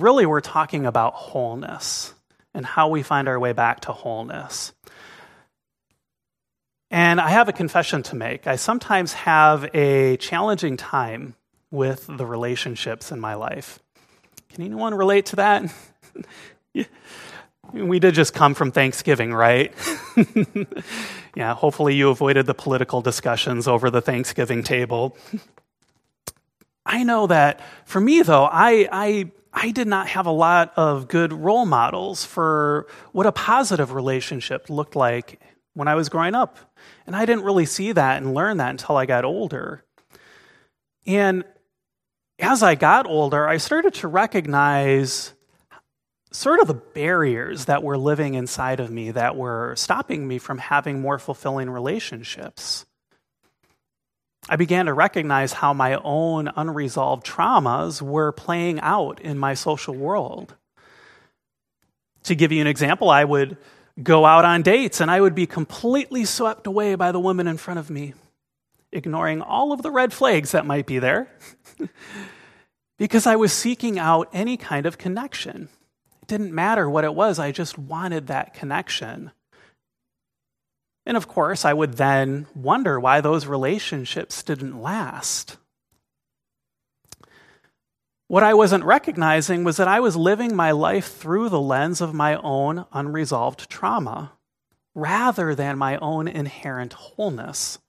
Really, we're talking about wholeness and how we find our way back to wholeness. And I have a confession to make. I sometimes have a challenging time with the relationships in my life. Can anyone relate to that? We did just come from Thanksgiving, right? yeah, hopefully you avoided the political discussions over the Thanksgiving table. I know that for me, though, I, I, I did not have a lot of good role models for what a positive relationship looked like when I was growing up. And I didn't really see that and learn that until I got older. And as I got older, I started to recognize sort of the barriers that were living inside of me that were stopping me from having more fulfilling relationships. I began to recognize how my own unresolved traumas were playing out in my social world. To give you an example, I would go out on dates and I would be completely swept away by the woman in front of me, ignoring all of the red flags that might be there, because I was seeking out any kind of connection It didn't matter what it was, I just wanted that connection. And of course, I would then wonder why those relationships didn't last. What I wasn't recognizing was that I was living my life through the lens of my own unresolved trauma rather than my own inherent wholeness.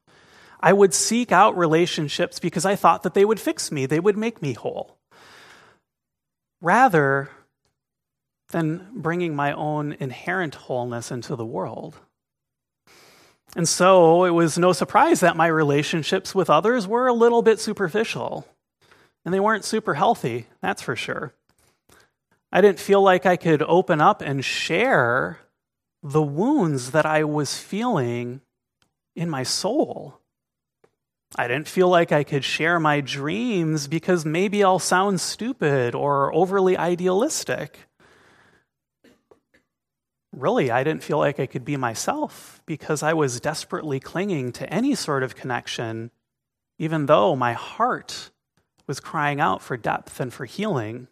I would seek out relationships because I thought that they would fix me, they would make me whole. Rather, than bringing my own inherent wholeness into the world. And so it was no surprise that my relationships with others were a little bit superficial. And they weren't super healthy, that's for sure. I didn't feel like I could open up and share the wounds that I was feeling in my soul. I didn't feel like I could share my dreams because maybe I'll sound stupid or overly idealistic really, I didn't feel like I could be myself because I was desperately clinging to any sort of connection, even though my heart was crying out for depth and for healing.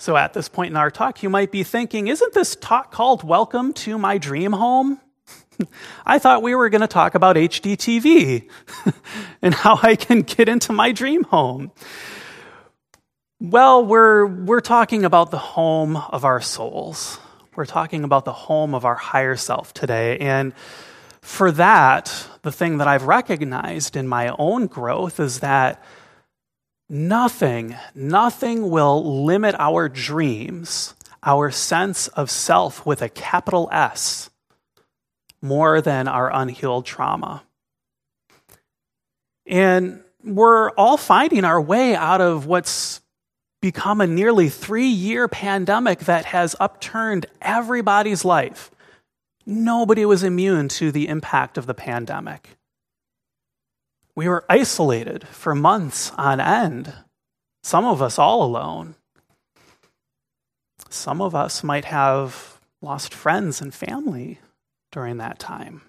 So, at this point in our talk, you might be thinking, isn't this talk called Welcome to My Dream Home? I thought we were going to talk about HGTV and how I can get into my dream home. Well, we're, we're talking about the home of our souls. We're talking about the home of our higher self today. And for that, the thing that I've recognized in my own growth is that nothing, nothing will limit our dreams, our sense of self with a capital S, more than our unhealed trauma. And we're all finding our way out of what's become a nearly three year pandemic that has upturned everybody's life. Nobody was immune to the impact of the pandemic. We were isolated for months on end, some of us all alone. Some of us might have lost friends and family during that time.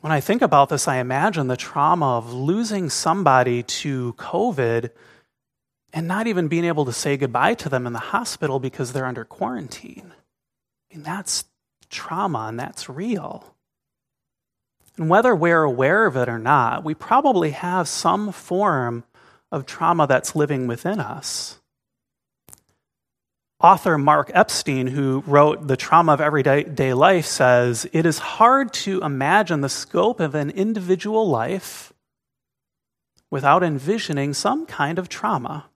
When I think about this, I imagine the trauma of losing somebody to COVID and not even being able to say goodbye to them in the hospital because they're under quarantine. I mean, that's trauma and that's real. And whether we're aware of it or not, we probably have some form of trauma that's living within us. Author Mark Epstein, who wrote The Trauma of Everyday Life, says it is hard to imagine the scope of an individual life without envisioning some kind of trauma.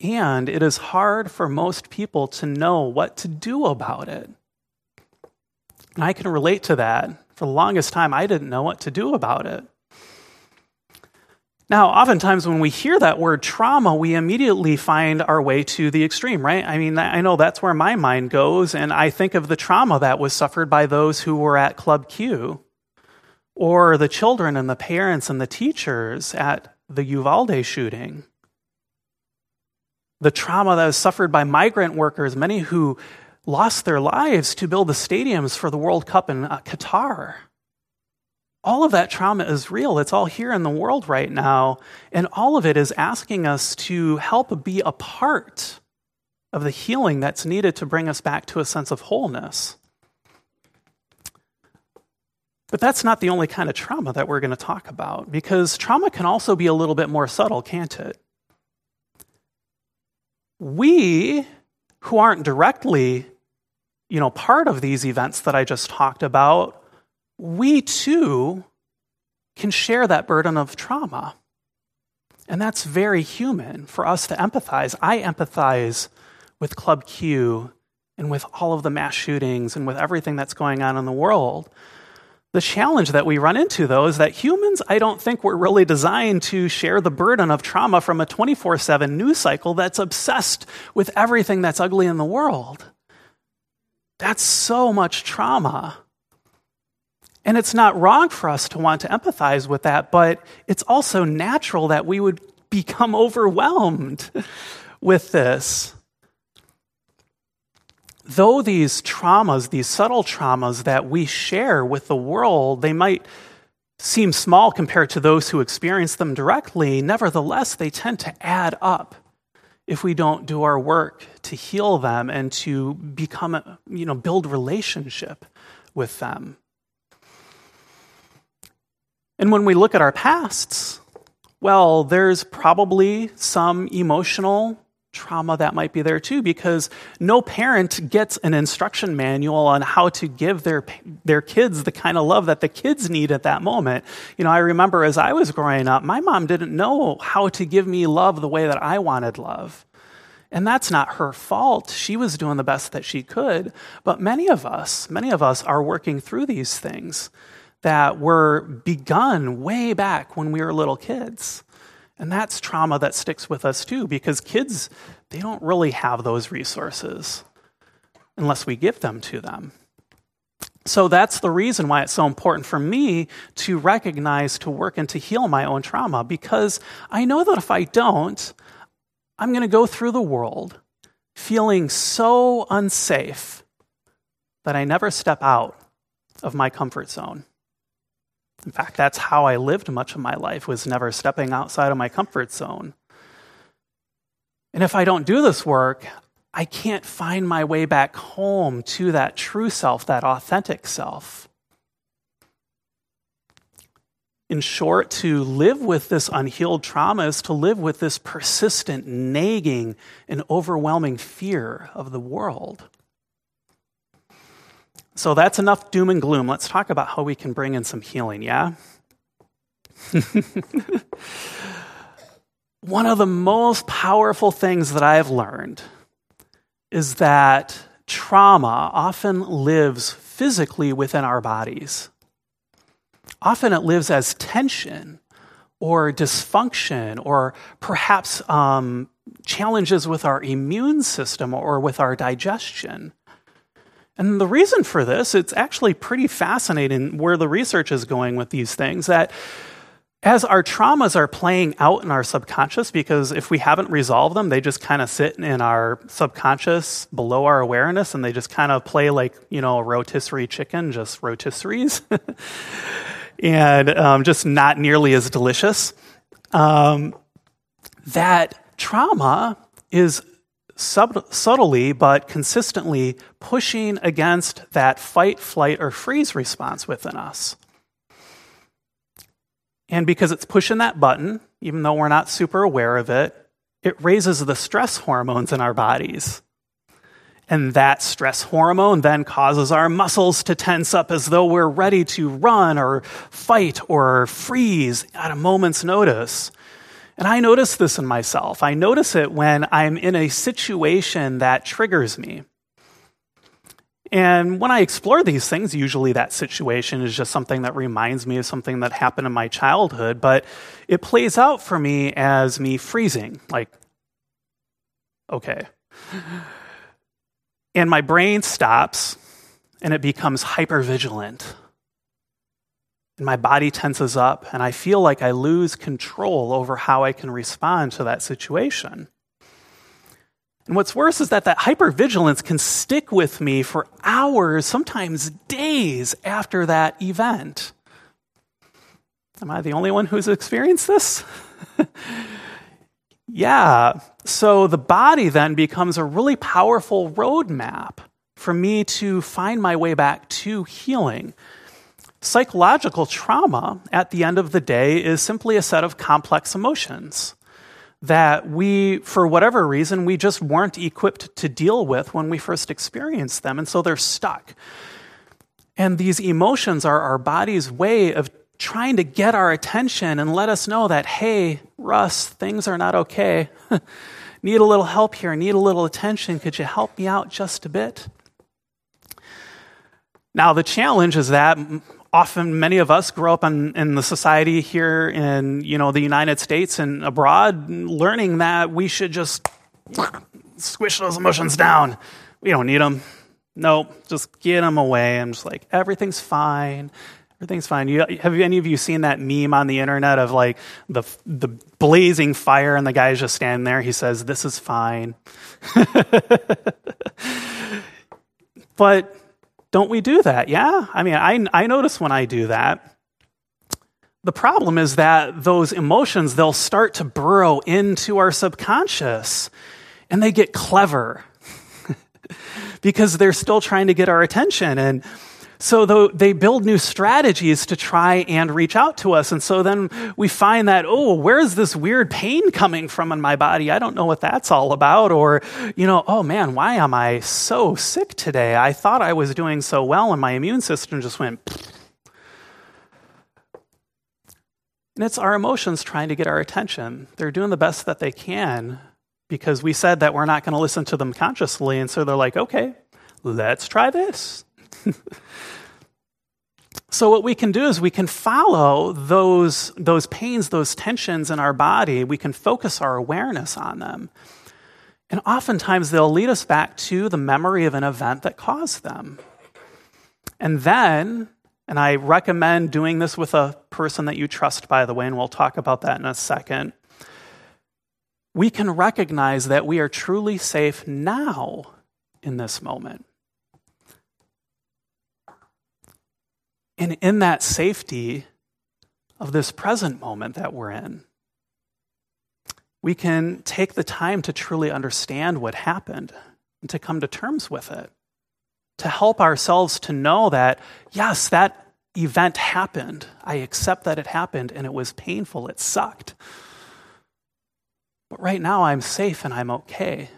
And it is hard for most people to know what to do about it. And I can relate to that. For the longest time, I didn't know what to do about it. Now, oftentimes when we hear that word trauma, we immediately find our way to the extreme, right? I mean, I know that's where my mind goes, and I think of the trauma that was suffered by those who were at Club Q, or the children and the parents and the teachers at the Uvalde shooting. The trauma that was suffered by migrant workers, many who lost their lives to build the stadiums for the World Cup in uh, Qatar all of that trauma is real. It's all here in the world right now. And all of it is asking us to help be a part of the healing that's needed to bring us back to a sense of wholeness. But that's not the only kind of trauma that we're going to talk about, because trauma can also be a little bit more subtle, can't it? We, who aren't directly, you know, part of these events that I just talked about, we too can share that burden of trauma. And that's very human for us to empathize. I empathize with Club Q and with all of the mass shootings and with everything that's going on in the world. The challenge that we run into, though, is that humans, I don't think, were really designed to share the burden of trauma from a 24 7 news cycle that's obsessed with everything that's ugly in the world. That's so much trauma. And it's not wrong for us to want to empathize with that, but it's also natural that we would become overwhelmed with this. Though these traumas, these subtle traumas that we share with the world, they might seem small compared to those who experience them directly, nevertheless, they tend to add up if we don't do our work to heal them and to become, you know, build relationship with them. And when we look at our pasts, well, there's probably some emotional trauma that might be there too, because no parent gets an instruction manual on how to give their, their kids the kind of love that the kids need at that moment. You know, I remember as I was growing up, my mom didn't know how to give me love the way that I wanted love. And that's not her fault. She was doing the best that she could. But many of us, many of us are working through these things that were begun way back when we were little kids. And that's trauma that sticks with us too, because kids, they don't really have those resources unless we give them to them. So that's the reason why it's so important for me to recognize, to work, and to heal my own trauma, because I know that if I don't, I'm going to go through the world feeling so unsafe that I never step out of my comfort zone. In fact, that's how I lived much of my life was never stepping outside of my comfort zone. And if I don't do this work, I can't find my way back home to that true self, that authentic self. In short, to live with this unhealed trauma is to live with this persistent, nagging, and overwhelming fear of the world. So that's enough doom and gloom. Let's talk about how we can bring in some healing, yeah? One of the most powerful things that I've learned is that trauma often lives physically within our bodies. Often it lives as tension or dysfunction or perhaps um, challenges with our immune system or with our digestion. And the reason for this, it's actually pretty fascinating where the research is going with these things that as our traumas are playing out in our subconscious, because if we haven't resolved them, they just kind of sit in our subconscious below our awareness and they just kind of play like, you know, a rotisserie chicken, just rotisseries, and um, just not nearly as delicious. Um, that trauma is sub- subtly but consistently pushing against that fight, flight, or freeze response within us. And because it's pushing that button, even though we're not super aware of it, it raises the stress hormones in our bodies. And that stress hormone then causes our muscles to tense up as though we're ready to run or fight or freeze at a moment's notice. And I notice this in myself. I notice it when I'm in a situation that triggers me. And when I explore these things, usually that situation is just something that reminds me of something that happened in my childhood, but it plays out for me as me freezing, like, okay. And my brain stops and it becomes hypervigilant and my body tenses up, and I feel like I lose control over how I can respond to that situation. And what's worse is that that hypervigilance can stick with me for hours, sometimes days after that event. Am I the only one who's experienced this? yeah. So the body then becomes a really powerful roadmap for me to find my way back to healing. Psychological trauma, at the end of the day, is simply a set of complex emotions that we, for whatever reason, we just weren't equipped to deal with when we first experienced them. And so they're stuck. And these emotions are our body's way of trying to get our attention and let us know that, hey, Russ, things are not okay. need a little help here, need a little attention. Could you help me out just a bit? Now, the challenge is that often many of us grow up in, in, the society here in you know the United States and abroad, learning that we should just squish those emotions down. We don't need them. Nope, just get them away. I'm just like everything's fine. Everything's fine. You, have any of you seen that meme on the internet of like the the blazing fire and the guy's just standing there? He says, "This is fine." but don't we do that? Yeah? I mean, I, I notice when I do that. The problem is that those emotions, they'll start to burrow into our subconscious and they get clever because they're still trying to get our attention. And so they build new strategies to try and reach out to us. And so then we find that, oh, where's this weird pain coming from in my body? I don't know what that's all about. Or, you know, oh man, why am I so sick today? I thought I was doing so well and my immune system just went. And it's our emotions trying to get our attention. They're doing the best that they can because we said that we're not going to listen to them consciously. And so they're like, okay, let's try this. so what we can do is we can follow those, those pains, those tensions in our body. We can focus our awareness on them. And oftentimes they'll lead us back to the memory of an event that caused them. And then, and I recommend doing this with a person that you trust, by the way, and we'll talk about that in a second. We can recognize that we are truly safe now in this moment. And in that safety of this present moment that we're in, we can take the time to truly understand what happened and to come to terms with it, to help ourselves to know that, yes, that event happened. I accept that it happened and it was painful, it sucked. But right now I'm safe and I'm okay.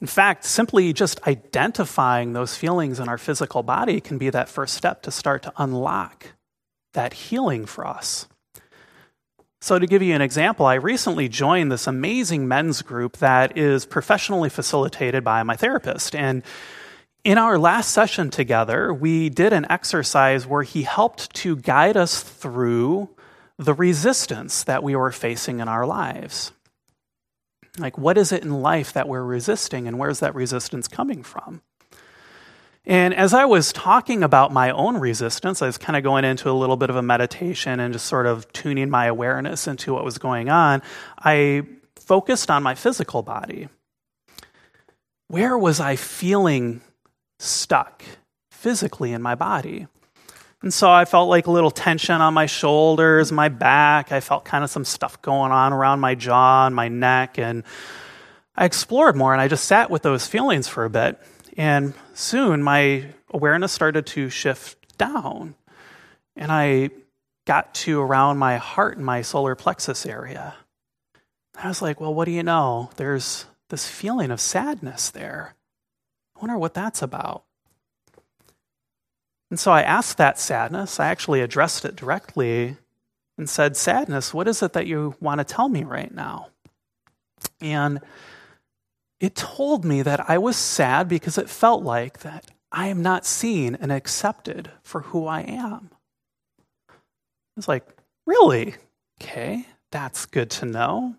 In fact, simply just identifying those feelings in our physical body can be that first step to start to unlock that healing for us. So, to give you an example, I recently joined this amazing men's group that is professionally facilitated by my therapist. And in our last session together, we did an exercise where he helped to guide us through the resistance that we were facing in our lives. Like, what is it in life that we're resisting, and where's that resistance coming from? And as I was talking about my own resistance, I was kind of going into a little bit of a meditation and just sort of tuning my awareness into what was going on. I focused on my physical body. Where was I feeling stuck physically in my body? And so I felt like a little tension on my shoulders, my back. I felt kind of some stuff going on around my jaw and my neck. And I explored more and I just sat with those feelings for a bit. And soon my awareness started to shift down. And I got to around my heart and my solar plexus area. I was like, well, what do you know? There's this feeling of sadness there. I wonder what that's about. And so I asked that sadness. I actually addressed it directly and said, Sadness, what is it that you want to tell me right now? And it told me that I was sad because it felt like that I am not seen and accepted for who I am. It's like, really? Okay, that's good to know.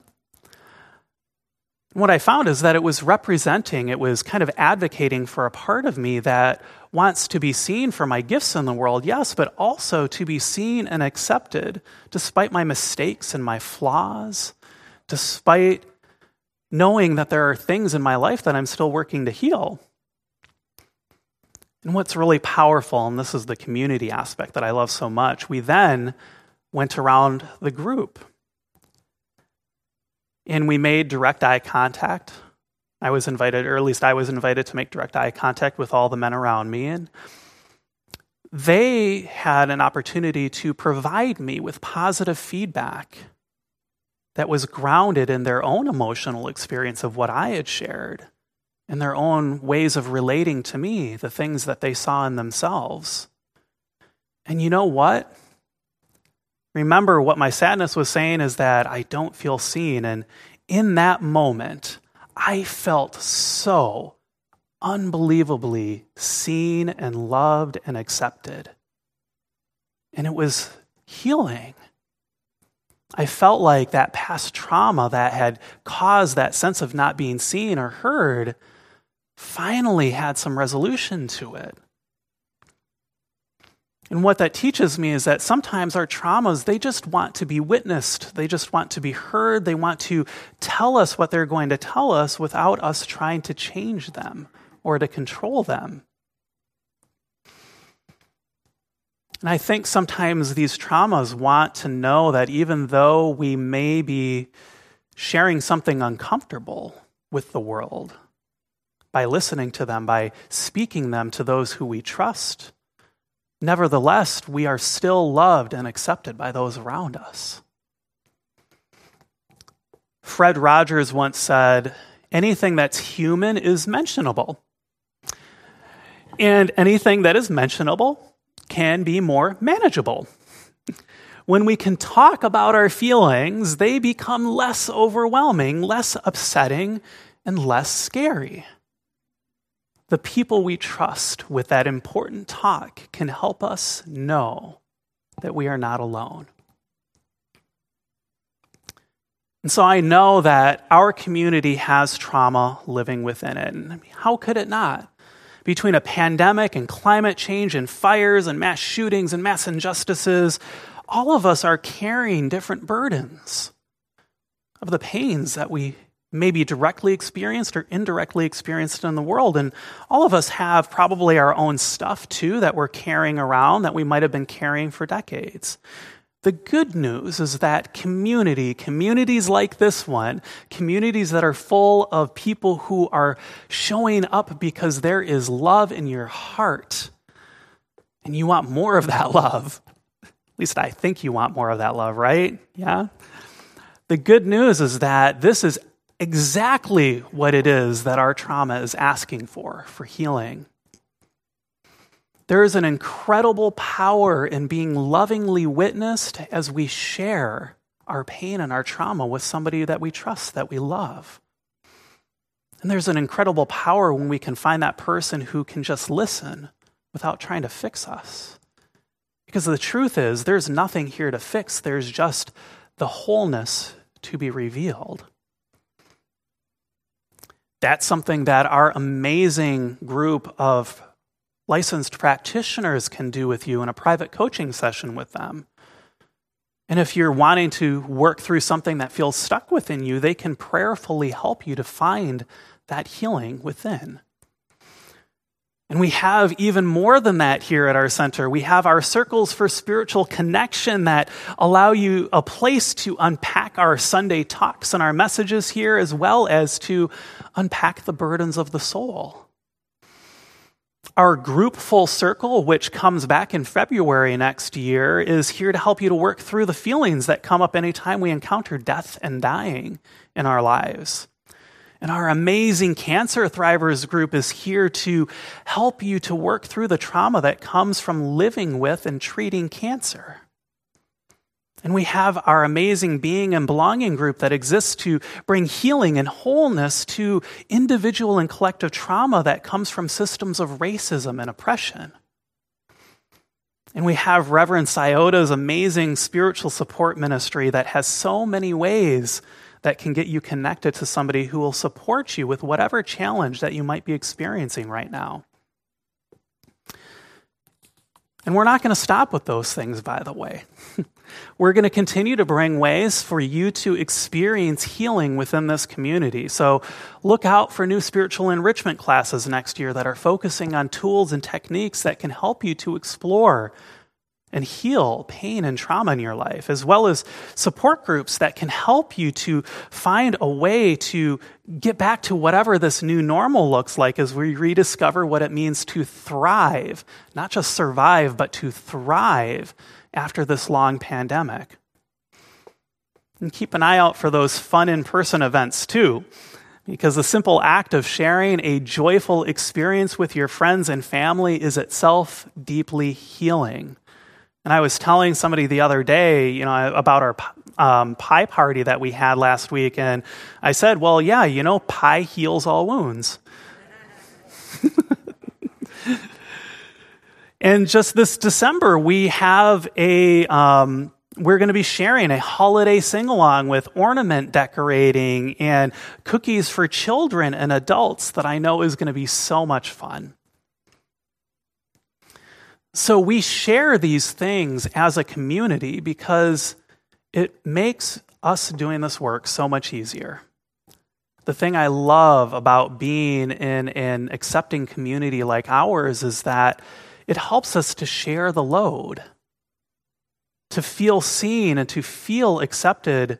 What I found is that it was representing, it was kind of advocating for a part of me that wants to be seen for my gifts in the world, yes, but also to be seen and accepted despite my mistakes and my flaws, despite knowing that there are things in my life that I'm still working to heal. And what's really powerful, and this is the community aspect that I love so much, we then went around the group and we made direct eye contact. I was invited, or at least I was invited to make direct eye contact with all the men around me. And they had an opportunity to provide me with positive feedback that was grounded in their own emotional experience of what I had shared and their own ways of relating to me, the things that they saw in themselves. And you know what? Remember, what my sadness was saying is that I don't feel seen. And in that moment, I felt so unbelievably seen and loved and accepted. And it was healing. I felt like that past trauma that had caused that sense of not being seen or heard finally had some resolution to it. And what that teaches me is that sometimes our traumas, they just want to be witnessed. They just want to be heard. They want to tell us what they're going to tell us without us trying to change them or to control them. And I think sometimes these traumas want to know that even though we may be sharing something uncomfortable with the world, by listening to them, by speaking them to those who we trust, Nevertheless, we are still loved and accepted by those around us. Fred Rogers once said, Anything that's human is mentionable. And anything that is mentionable can be more manageable. When we can talk about our feelings, they become less overwhelming, less upsetting, and less scary the people we trust with that important talk can help us know that we are not alone. And so I know that our community has trauma living within it. And how could it not? Between a pandemic and climate change and fires and mass shootings and mass injustices, all of us are carrying different burdens of the pains that we maybe directly experienced or indirectly experienced in the world. And all of us have probably our own stuff too that we're carrying around that we might have been carrying for decades. The good news is that community, communities like this one, communities that are full of people who are showing up because there is love in your heart and you want more of that love. At least I think you want more of that love, right? Yeah? The good news is that this is exactly what it is that our trauma is asking for, for healing. There is an incredible power in being lovingly witnessed as we share our pain and our trauma with somebody that we trust, that we love. And there's an incredible power when we can find that person who can just listen without trying to fix us. Because the truth is, there's nothing here to fix, there's just the wholeness to be revealed. That's something that our amazing group of licensed practitioners can do with you in a private coaching session with them. And if you're wanting to work through something that feels stuck within you, they can prayerfully help you to find that healing within. And we have even more than that here at our center. We have our circles for spiritual connection that allow you a place to unpack our Sunday talks and our messages here, as well as to unpack the burdens of the soul. Our group Full Circle, which comes back in February next year, is here to help you to work through the feelings that come up anytime we encounter death and dying in our lives. And our amazing Cancer Thrivers group is here to help you to work through the trauma that comes from living with and treating cancer. And we have our amazing being and belonging group that exists to bring healing and wholeness to individual and collective trauma that comes from systems of racism and oppression. And we have Reverend Sciota's amazing spiritual support ministry that has so many ways that can get you connected to somebody who will support you with whatever challenge that you might be experiencing right now. And we're not going to stop with those things, by the way. we're going to continue to bring ways for you to experience healing within this community. So look out for new spiritual enrichment classes next year that are focusing on tools and techniques that can help you to explore and heal pain and trauma in your life, as well as support groups that can help you to find a way to get back to whatever this new normal looks like as we rediscover what it means to thrive, not just survive, but to thrive after this long pandemic. And keep an eye out for those fun in person events too, because the simple act of sharing a joyful experience with your friends and family is itself deeply healing. And I was telling somebody the other day, you know, about our um, pie party that we had last week, and I said, "Well, yeah, you know, pie heals all wounds." and just this December, we have a um, we're going to be sharing a holiday sing along with ornament decorating and cookies for children and adults that I know is going to be so much fun. So we share these things as a community because it makes us doing this work so much easier. The thing I love about being in an accepting community like ours is that it helps us to share the load, to feel seen and to feel accepted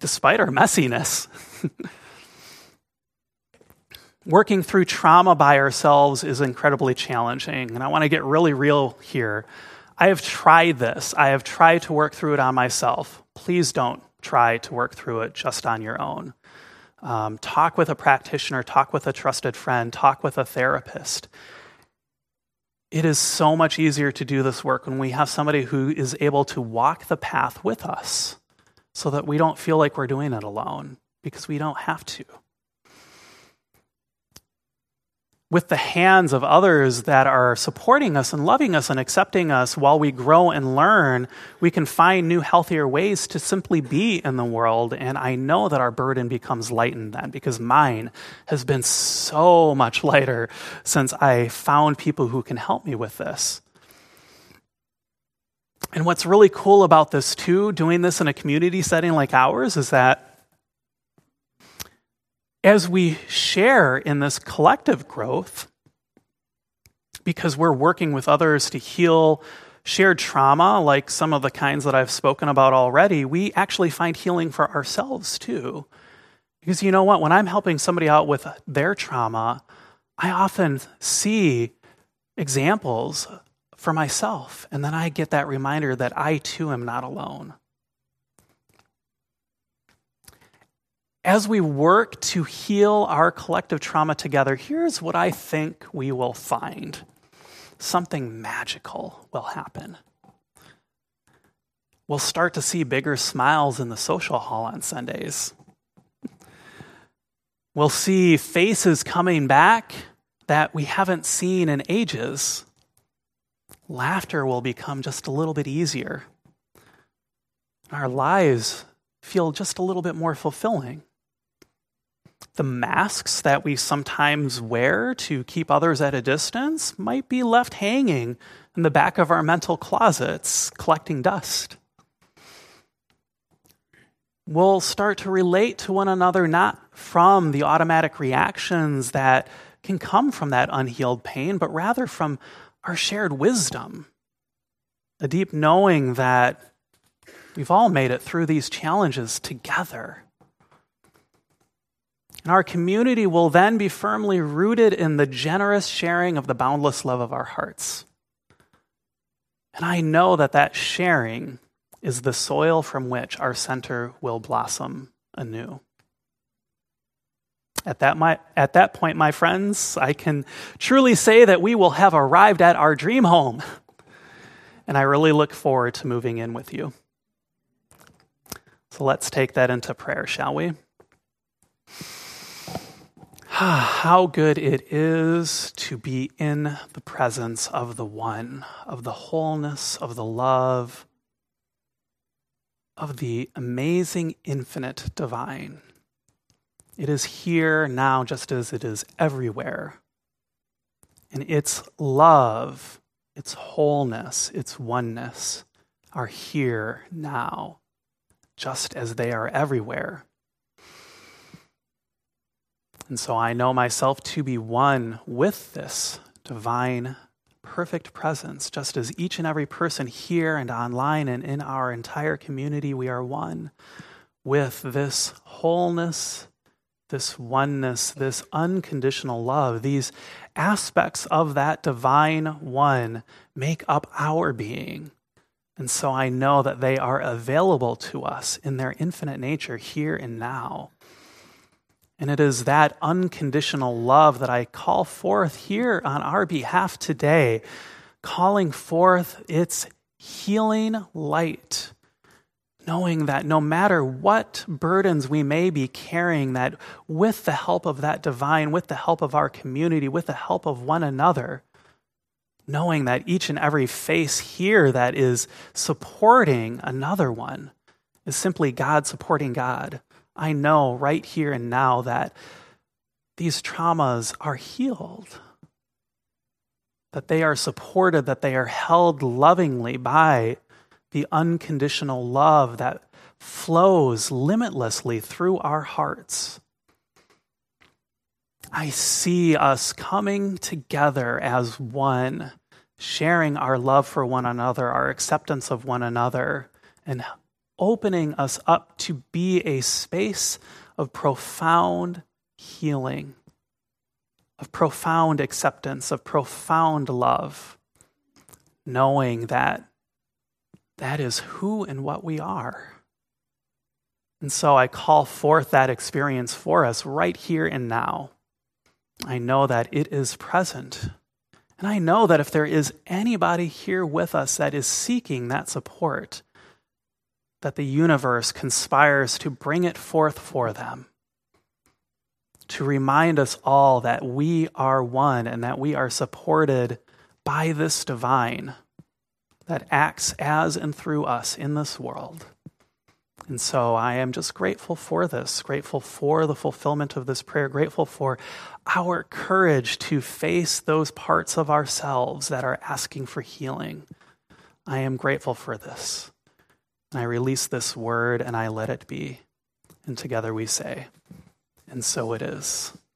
despite our messiness. working through trauma by ourselves is incredibly challenging. And I want to get really real here. I have tried this, I have tried to work through it on myself. Please don't try to work through it just on your own. Um, talk with a practitioner, talk with a trusted friend, talk with a therapist. It is so much easier to do this work when we have somebody who is able to walk the path with us so that we don't feel like we're doing it alone because we don't have to with the hands of others that are supporting us and loving us and accepting us while we grow and learn, we can find new, healthier ways to simply be in the world. And I know that our burden becomes lightened then because mine has been so much lighter since I found people who can help me with this. And what's really cool about this, too, doing this in a community setting like ours, is that as we share in this collective growth, because we're working with others to heal shared trauma, like some of the kinds that I've spoken about already, we actually find healing for ourselves too. Because you know what? When I'm helping somebody out with their trauma, I often see examples for myself. And then I get that reminder that I too am not alone. As we work to heal our collective trauma together, here's what I think we will find something magical will happen. We'll start to see bigger smiles in the social hall on Sundays. We'll see faces coming back that we haven't seen in ages. Laughter will become just a little bit easier. Our lives feel just a little bit more fulfilling the masks that we sometimes wear to keep others at a distance might be left hanging in the back of our mental closets, collecting dust. We'll start to relate to one another not from the automatic reactions that can come from that unhealed pain, but rather from our shared wisdom. A deep knowing that we've all made it through these challenges together. And our community will then be firmly rooted in the generous sharing of the boundless love of our hearts. And I know that that sharing is the soil from which our center will blossom anew. At that, my, at that point, my friends, I can truly say that we will have arrived at our dream home. And I really look forward to moving in with you. So let's take that into prayer, shall we? How good it is to be in the presence of the one, of the wholeness, of the love, of the amazing, infinite divine. It is here now, just as it is everywhere. And its love its wholeness, its oneness are here now, just as they are everywhere. And so I know myself to be one with this divine, perfect presence, just as each and every person here and online and in our entire community, we are one with this wholeness, this oneness, this unconditional love. These aspects of that divine one make up our being. And so I know that they are available to us in their infinite nature here and now. And it is that unconditional love that I call forth here on our behalf today, calling forth its healing light, knowing that no matter what burdens we may be carrying, that with the help of that divine, with the help of our community, with the help of one another, knowing that each and every face here that is supporting another one is simply God supporting God. I know right here and now that these traumas are healed, that they are supported, that they are held lovingly by the unconditional love that flows limitlessly through our hearts. I see us coming together as one, sharing our love for one another, our acceptance of one another, and opening us up to be a space of profound healing, of profound acceptance, of profound love, knowing that that is who and what we are. And so I call forth that experience for us right here and now. I know that it is present. And I know that if there is anybody here with us that is seeking that support, that the universe conspires to bring it forth for them, to remind us all that we are one and that we are supported by this divine that acts as and through us in this world. And so I am just grateful for this, grateful for the fulfillment of this prayer, grateful for our courage to face those parts of ourselves that are asking for healing. I am grateful for this. And I release this word and I let it be. And together we say, and so it is.